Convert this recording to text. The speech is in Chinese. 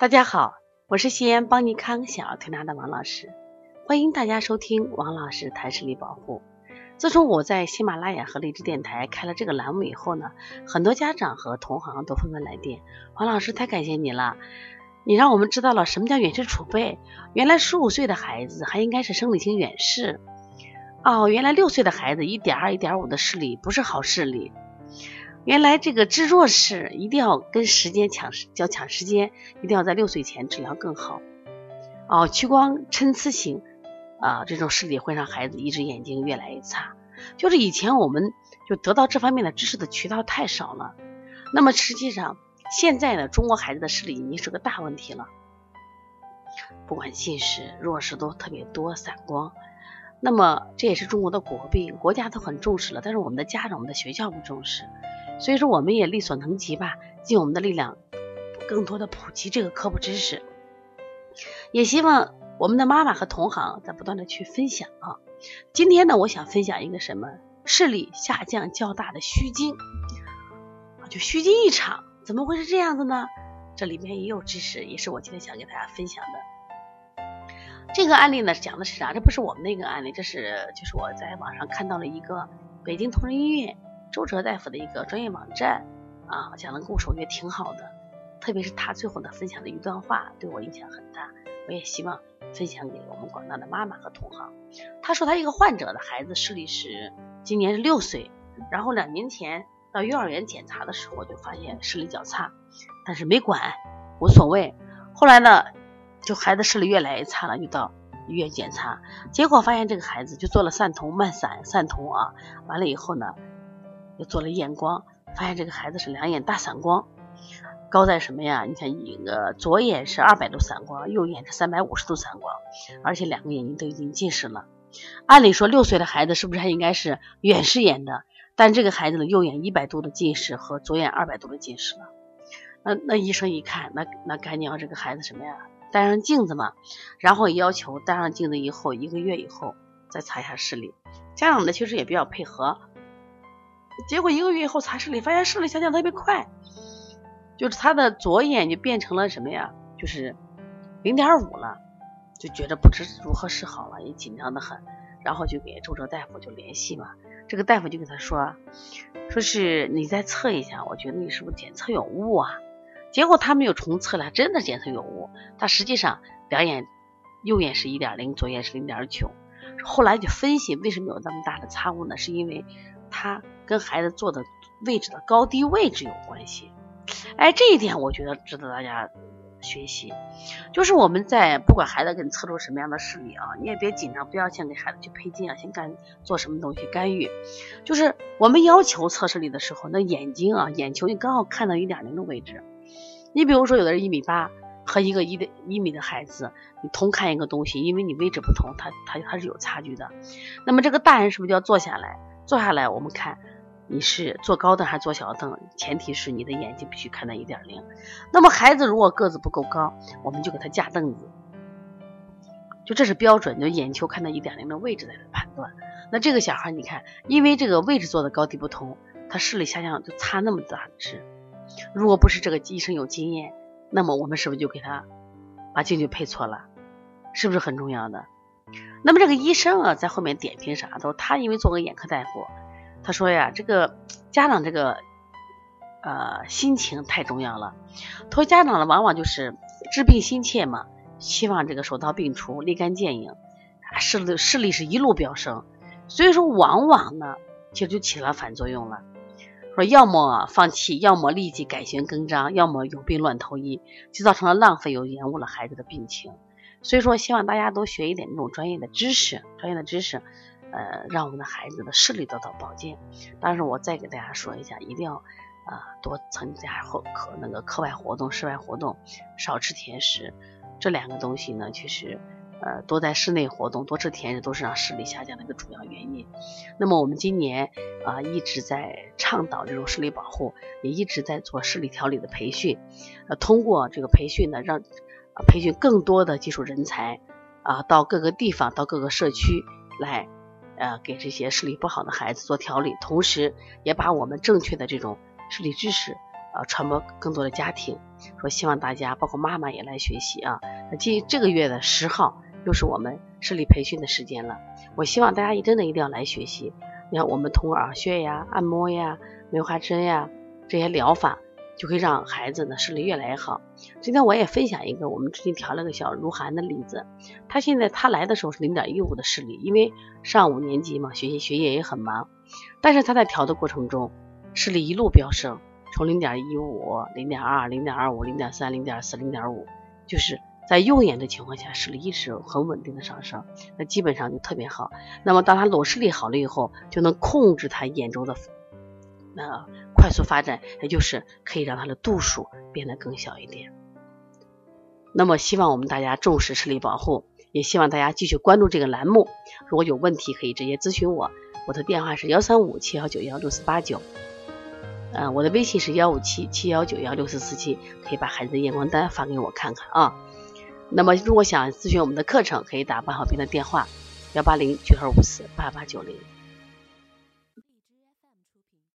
大家好，我是西安邦尼康小儿推拿的王老师，欢迎大家收听王老师谈视力保护。自从我在喜马拉雅和荔枝电台开了这个栏目以后呢，很多家长和同行都纷纷来电，王老师太感谢你了，你让我们知道了什么叫远视储备，原来十五岁的孩子还应该是生理性远视，哦，原来六岁的孩子一点二、一点五的视力不是好视力。原来这个治弱视一定要跟时间抢时，叫抢时间，一定要在六岁前治疗更好。哦，屈光参差型啊，这种视力会让孩子一只眼睛越来越差。就是以前我们就得到这方面的知识的渠道太少了。那么实际上现在呢，中国孩子的视力已经是个大问题了，不管近视、弱视都特别多，散光。那么这也是中国的国病，国家都很重视了，但是我们的家长、我们的学校不重视。所以说，我们也力所能及吧，尽我们的力量，更多的普及这个科普知识。也希望我们的妈妈和同行在不断的去分享啊。今天呢，我想分享一个什么视力下降较大的虚惊，就虚惊一场，怎么会是这样子呢？这里面也有知识，也是我今天想给大家分享的。这个案例呢，讲的是啥？这不是我们那个案例，这是就是我在网上看到了一个北京同仁医院。周哲大夫的一个专业网站啊，讲的故事我觉得挺好的，特别是他最后的分享的一段话对我影响很大，我也希望分享给我们广大的妈妈和同行。他说他一个患者的孩子视力是今年是六岁，然后两年前到幼儿园检查的时候就发现视力较差，但是没管无所谓。后来呢，就孩子视力越来越差了，就到医院检查，结果发现这个孩子就做了散瞳慢散散瞳啊，完了以后呢。又做了验光，发现这个孩子是两眼大散光，高在什么呀？你看一个左眼是二百度散光，右眼是三百五十度散光，而且两个眼睛都已经近视了。按理说六岁的孩子是不是还应该是远视眼的？但这个孩子的右眼一百度的近视和左眼二百度的近视了。那那医生一看，那那赶紧让这个孩子什么呀？戴上镜子嘛，然后要求戴上镜子以后一个月以后再查一下视力。家长呢其实也比较配合。结果一个月以后查视力，发现视力下降特别快，就是他的左眼就变成了什么呀？就是零点五了，就觉得不知如何是好了，也紧张的很，然后就给周哲大夫就联系嘛。这个大夫就跟他说，说是你再测一下，我觉得你是不是检测有误啊？结果他没有重测了，真的检测有误，他实际上两眼右眼是一点零，左眼是零点九。后来就分析为什么有那么大的差误呢？是因为他。跟孩子坐的位置的高低位置有关系，哎，这一点我觉得值得大家学习。就是我们在不管孩子给你测出什么样的视力啊，你也别紧张，不要先给孩子去配镜啊，先干做什么东西干预。就是我们要求测视力的时候，那眼睛啊，眼球你刚好看到一点零的位置。你比如说，有的人一米八和一个一的一米的孩子，你同看一个东西，因为你位置不同，他他他是有差距的。那么这个大人是不是就要坐下来？坐下来，我们看。你是坐高凳还是坐小凳？前提是你的眼睛必须看到一点零。那么孩子如果个子不够高，我们就给他架凳子，就这是标准，就眼球看到一点零的位置在这判断。那这个小孩你看，因为这个位置做的高低不同，他视力下降就差那么大值。如果不是这个医生有经验，那么我们是不是就给他把镜就配错了？是不是很重要的？那么这个医生啊，在后面点评啥？他说他因为做个眼科大夫。他说呀，这个家长这个呃心情太重要了。他说家长呢，往往就是治病心切嘛，希望这个手到病除、立竿见影，啊视力视力是一路飙升。所以说，往往呢，其实就起了反作用了。说要么放弃，要么立即改弦更张，要么有病乱投医，就造成了浪费又延误了孩子的病情。所以说，希望大家都学一点这种专业的知识，专业的知识。呃，让我们的孩子的视力得到保健。但是我再给大家说一下，一定要啊多参加课课那个课外活动、室外活动，少吃甜食。这两个东西呢，其实呃多在室内活动、多吃甜食都是让视力下降的一个主要原因。那么我们今年啊一直在倡导这种视力保护，也一直在做视力调理的培训。呃，通过这个培训呢，让培训更多的技术人才啊到各个地方、到各个社区来。呃，给这些视力不好的孩子做调理，同时也把我们正确的这种视力知识啊传播更多的家庭，说希望大家包括妈妈也来学习啊。那这这个月的十号又是我们视力培训的时间了，我希望大家真的一定要来学习。你看我们通过耳穴呀、按摩呀、梅花针呀这些疗法。就会让孩子呢视力越来越好。今天我也分享一个我们最近调了个小如涵的例子，他现在他来的时候是零点一五的视力，因为上五年级嘛，学习学业也很忙，但是他在调的过程中视力一路飙升，从零点一五、零点二、零点二五、零点三、零点四、零点五，就是在用眼的情况下视力一直很稳定的上升，那基本上就特别好。那么当他裸视力好了以后，就能控制他眼周的。那快速发展，也就是可以让它的度数变得更小一点。那么，希望我们大家重视视力保护，也希望大家继续关注这个栏目。如果有问题，可以直接咨询我，我的电话是幺三五七幺九幺六四八九，嗯，我的微信是幺五七七幺九幺六四四七，可以把孩子的验光单发给我看看啊。那么，如果想咨询我们的课程，可以打八号斌的电话幺八零九二五四八八九零。